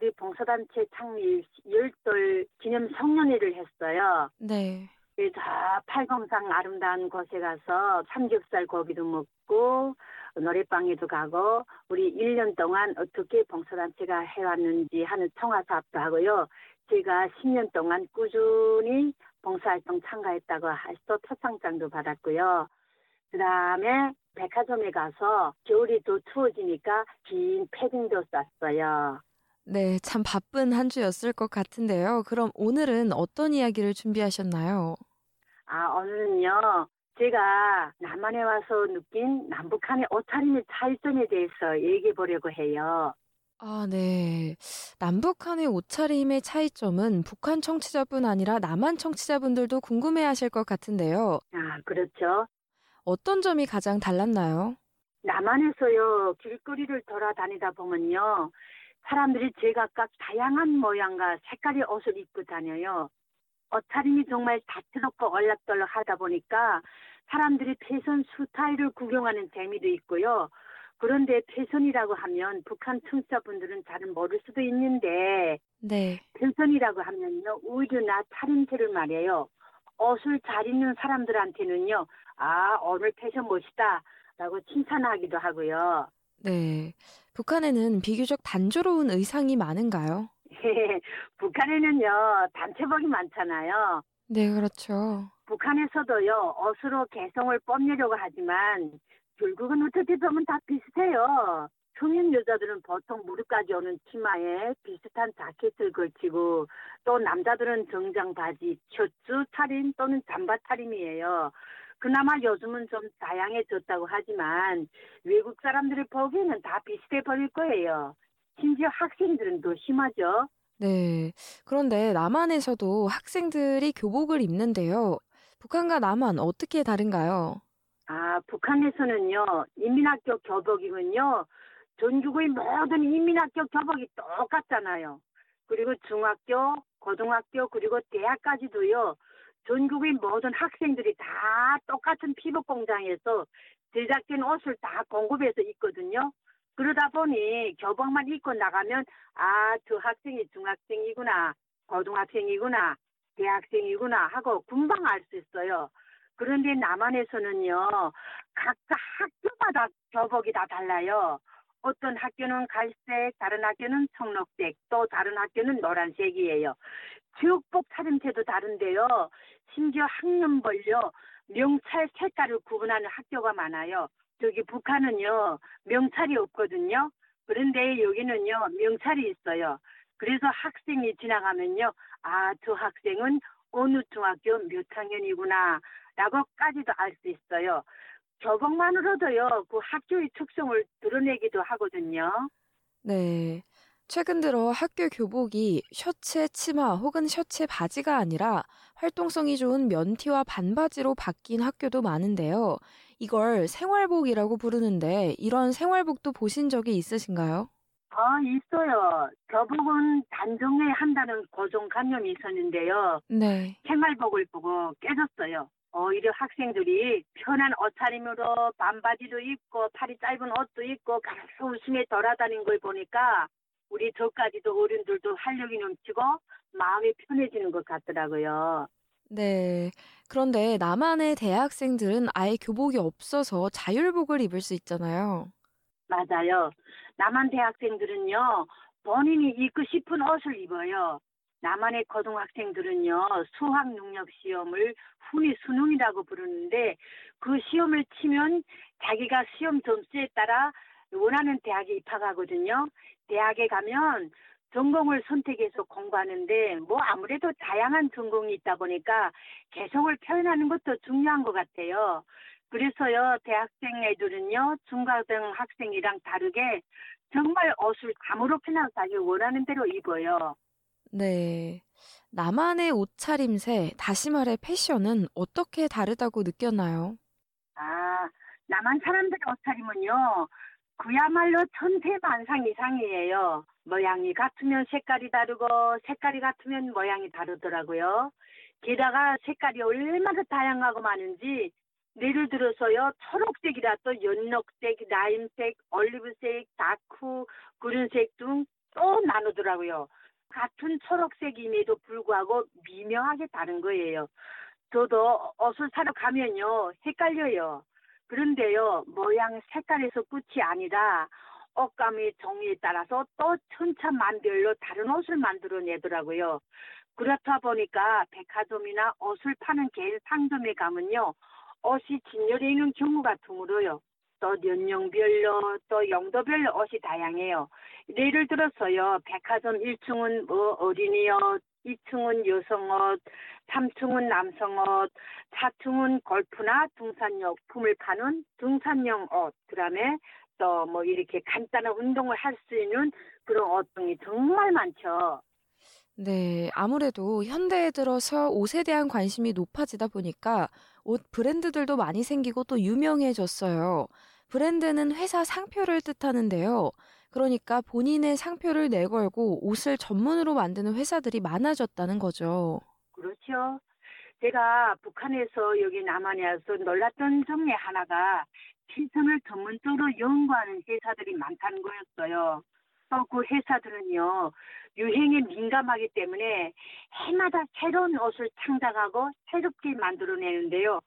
우리 봉사단체 창립 열돌 기념 성년회를 했어요. 네. 그래서 팔공상 아름다운 곳에 가서 삼겹살 고기도 먹고 노래방에도 가고 우리 1년 동안 어떻게 봉사단체가 해왔는지 하는 청화사업도 하고요. 제가 10년 동안 꾸준히 봉사활동 참가했다고 해서 표창장도 받았고요. 그 다음에 백화점에 가서 겨울이 또 추워지니까 긴 패딩도 쌌어요. 네, 참 바쁜 한 주였을 것 같은데요. 그럼 오늘은 어떤 이야기를 준비하셨나요? 아, 오늘은요. 제가 남한에 와서 느낀 남북한의 옷차림의 차이점에 대해서 얘기해 보려고 해요. 아, 네. 남북한의 옷차림의 차이점은 북한 청취자뿐 아니라 남한 청취자분들도 궁금해 하실 것 같은데요. 아, 그렇죠. 어떤 점이 가장 달랐나요? 남한에서요, 길거리를 돌아다니다 보면요. 사람들이 제각각 다양한 모양과 색깔의 옷을 입고 다녀요. 옷차림이 정말 다채롭고 얼락덜락 하다 보니까 사람들이 패션 스타일을 구경하는 재미도 있고요. 그런데 패션이라고 하면 북한 청취자분들은 잘은 모를 수도 있는데 네. 패션이라고 하면요. 의류나 차림새를 말해요. 옷을 잘 입는 사람들한테는요. 아, 오늘 패션 멋있다. 라고 칭찬하기도 하고요. 네. 북한에는 비교적 단조로운 의상이 많은가요? 북한에는요, 단체복이 많잖아요. 네, 그렇죠. 북한에서도요, 옷으로 개성을 뽐내려고 하지만, 결국은 어떻게 보면 다 비슷해요. 성인 여자들은 보통 무릎까지 오는 치마에 비슷한 자켓을 걸치고, 또 남자들은 정장 바지, 셔츠 차림 또는 잠바 차림이에요. 그나마 요즘은 좀 다양해졌다고 하지만 외국 사람들이 보기에는 다 비슷해 버릴 거예요. 심지어 학생들은 더 심하죠. 네. 그런데 남한에서도 학생들이 교복을 입는데요. 북한과 남한 어떻게 다른가요? 아, 북한에서는요, 인민학교 교복이면요, 전국의 모든 인민학교 교복이 똑같잖아요. 그리고 중학교, 고등학교, 그리고 대학까지도요, 전국의 모든 학생들이 다 똑같은 피복 공장에서 제작된 옷을 다 공급해서 입거든요. 그러다 보니 교복만 입고 나가면 아, 저 학생이 중학생이구나, 고등학생이구나, 대학생이구나 하고 금방 알 수 있어요. 그런데 남한에서는요, 각자 학교마다 교복이 다 달라요. 어떤 학교는 갈색, 다른 학교는 청록색, 또 다른 학교는 노란색이에요. 체육복 차림새도 다른데요. 심지어 학년별로 명찰 색깔을 구분하는 학교가 많아요. 저기 북한은요, 명찰이 없거든요. 그런데 여기는요, 명찰이 있어요. 그래서 학생이 지나가면요, 아, 저 학생은 어느 중학교 몇 학년이구나, 라고까지도 알 수 있어요. 교복만으로도요, 그 학교의 특성을 드러내기도 하거든요. 네. 최근 들어 학교 교복이 셔츠에 치마 혹은 셔츠에 바지가 아니라 활동성이 좋은 면티와 반바지로 바뀐 학교도 많은데요. 이걸 생활복이라고 부르는데 이런 생활복도 보신 적이 있으신가요? 아, 있어요. 교복은 단종에 한다는 고정관념이 있었는데요. 네. 생활복을 보고 깨졌어요. 오히려 학생들이 편한 옷차림으로 반바지도 입고 팔이 짧은 옷도 입고 가서 웃음에 돌아다닌 걸 보니까 우리 저까지도 어른들도 활력이 넘치고 마음이 편해지는 것 같더라고요. 네. 그런데 남한의 대학생들은 아예 교복이 없어서 자율복을 입을 수 있잖아요. 맞아요. 남한 대학생들은요, 본인이 입고 싶은 옷을 입어요. 남한의 고등학생들은요, 수학 능력 시험을 훈이 수능이라고 부르는데, 그 시험을 치면 자기가 시험 점수에 따라 원하는 대학에 입학하거든요. 대학에 가면 전공을 선택해서 공부하는데 뭐 아무래도 다양한 전공이 있다 보니까 개성을 표현하는 것도 중요한 것 같아요. 그래서요 대학생 애들은요 중고등 학생이랑 다르게 정말 옷을 아무렇게나 자기 원하는 대로 입어요. 네. 나만의 옷차림새, 다시 말해 패션은 어떻게 다르다고 느꼈나요? 아, 남한 사람들의 옷차림은요, 그야말로 천태만상 이상이에요. 모양이 같으면 색깔이 다르고, 색깔이 같으면 모양이 다르더라고요. 게다가 색깔이 얼마나 다양하고 많은지, 예를 들어서요, 초록색이라 또 연록색, 라임색, 올리브색, 다크, 그린색 등 또 나누더라고요. 같은 초록색임에도 불구하고 미묘하게 다른 거예요. 저도 옷을 사러 가면요, 헷갈려요. 그런데요, 모양 색깔에서 끝이 아니라 옷감의 종류에 따라서 또 천차만별로 다른 옷을 만들어내더라고요. 그렇다 보니까 백화점이나 옷을 파는 개인 상점에 가면요, 옷이 진열해 있는 경우가 드물어요. 또 연령별로 또 용도별로 옷이 다양해요. 예를 들어서요. 백화점 1층은 뭐 어린이 옷, 2층은 여성 옷, 3층은 남성 옷, 4층은 골프나 등산용품을 파는 등산용 옷, 그 다음에 또 뭐 이렇게 간단한 운동을 할 수 있는 그런 옷 등이 정말 많죠. 네, 아무래도 현대에 들어서 옷에 대한 관심이 높아지다 보니까 옷 브랜드들도 많이 생기고 또 유명해졌어요. 브랜드는 회사 상표를 뜻하는데요. 그러니까 본인의 상표를 내걸고 옷을 전문으로 만드는 회사들이 많아졌다는 거죠. 그렇죠. 제가 북한에서 여기 남한에 와서 놀랐던 점의 하나가 시선을 전문적으로 연구하는 회사들이 많다는 거였어요. 또 그 회사들은요, 유행에 민감하기 때문에 해마다 새로운 옷을 창작하고 새롭게 만들어내는데요.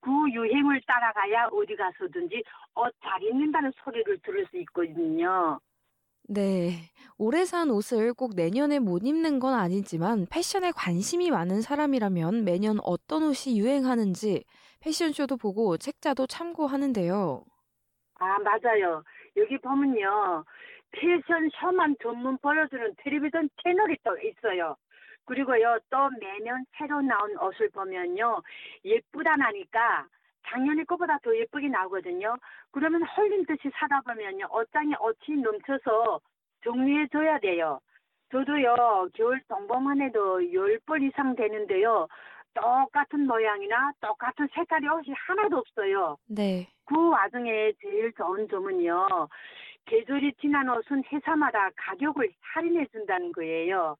그 유행을 따라가야 어디 가서든지 옷 잘 입는다는 소리를 들을 수 있거든요. 네. 오래 산 옷을 꼭 내년에 못 입는 건 아니지만 패션에 관심이 많은 사람이라면 매년 어떤 옷이 유행하는지 패션쇼도 보고 책자도 참고하는데요. 아, 맞아요. 여기 보면요. 패션쇼만 전문 보여주는 텔레비전 채널이 또 있어요. 그리고요, 또 매년 새로 나온 옷을 보면요. 예쁘다 나니까 작년에 거보다 더 예쁘게 나오거든요. 그러면 홀린 듯이 사다 보면요. 옷장에 옷이 넘쳐서 정리해줘야 돼요. 저도요, 겨울 동봉만 해도 10벌 이상 되는데요. 똑같은 모양이나 똑같은 색깔이 옷이 하나도 없어요. 네. 그 와중에 제일 좋은 점은요. 계절이 지난 옷은 회사마다 가격을 할인해 준다는 거예요.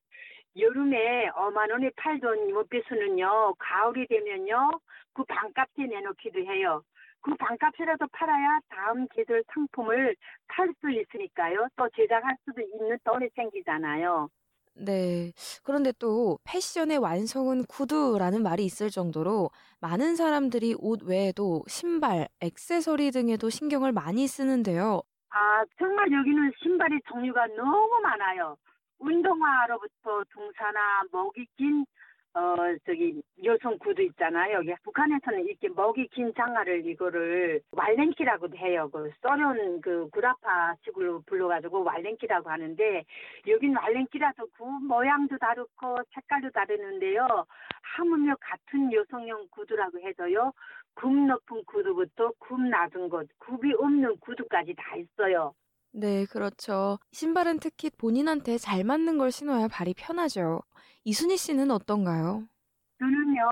여름에 5만 원에 팔던 이모피스는요, 가을이 되면요, 그 반값에 내놓기도 해요. 그 반값이라도 팔아야 다음 계절 상품을 팔 수 있으니까요. 또 제작할 수도 있는 돈이 생기잖아요. 네. 그런데 또 패션의 완성은 구두라는 말이 있을 정도로 많은 사람들이 옷 외에도 신발, 액세서리 등에도 신경을 많이 쓰는데요. 아, 정말 여기는 신발의 종류가 너무 많아요. 운동화로부터 등산화, 목이 긴, 어, 저기, 여성 구두 있잖아요. 여기 북한에서는 이렇게 목이 긴 장화를 이거를 왈랭키라고도 해요. 그 소련 그 구라파 식으로 불러가지고 왈랭키라고 하는데, 여긴 왈랭키라서 그 모양도 다르고 색깔도 다르는데요. 하물며 같은 여성용 구두라고 해서요. 굽 높은 구두부터 굽 낮은 것, 굽이 없는 구두까지 다 있어요. 네, 그렇죠. 신발은 특히 본인한테 잘 맞는 걸 신어야 발이 편하죠. 이순희 씨는 어떤가요? 저는요,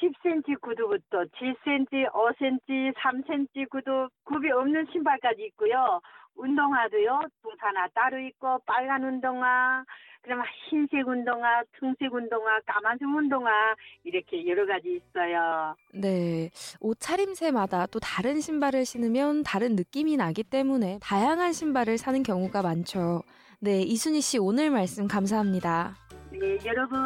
10cm 구두부터 7cm, 5cm, 3cm 구두, 굽이 없는 신발까지 있고요. 운동화도요, 등산화 따로 있고, 빨간 운동화, 그럼 흰색 운동화, 청색 운동화, 까만색 운동화, 이렇게 여러 가지 있어요. 네. 옷 차림새마다 또 다른 신발을 신으면 다른 느낌이 나기 때문에 다양한 신발을 사는 경우가 많죠. 네, 이순희 씨 오늘 말씀 감사합니다. 네, 여러분,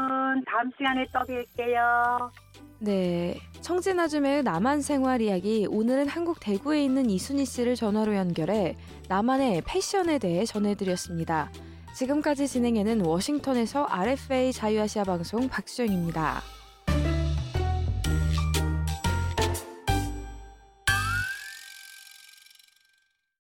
다음 시간에 또 뵐게요. 네. 청진아줌의 남한 생활 이야기 오늘은 한국 대구에 있는 이순희 씨를 전화로 연결해 남한의 패션에 대해 전해드렸습니다. 지금까지 진행해는 워싱턴에서 RFA 자유아시아 방송 박수영입니다.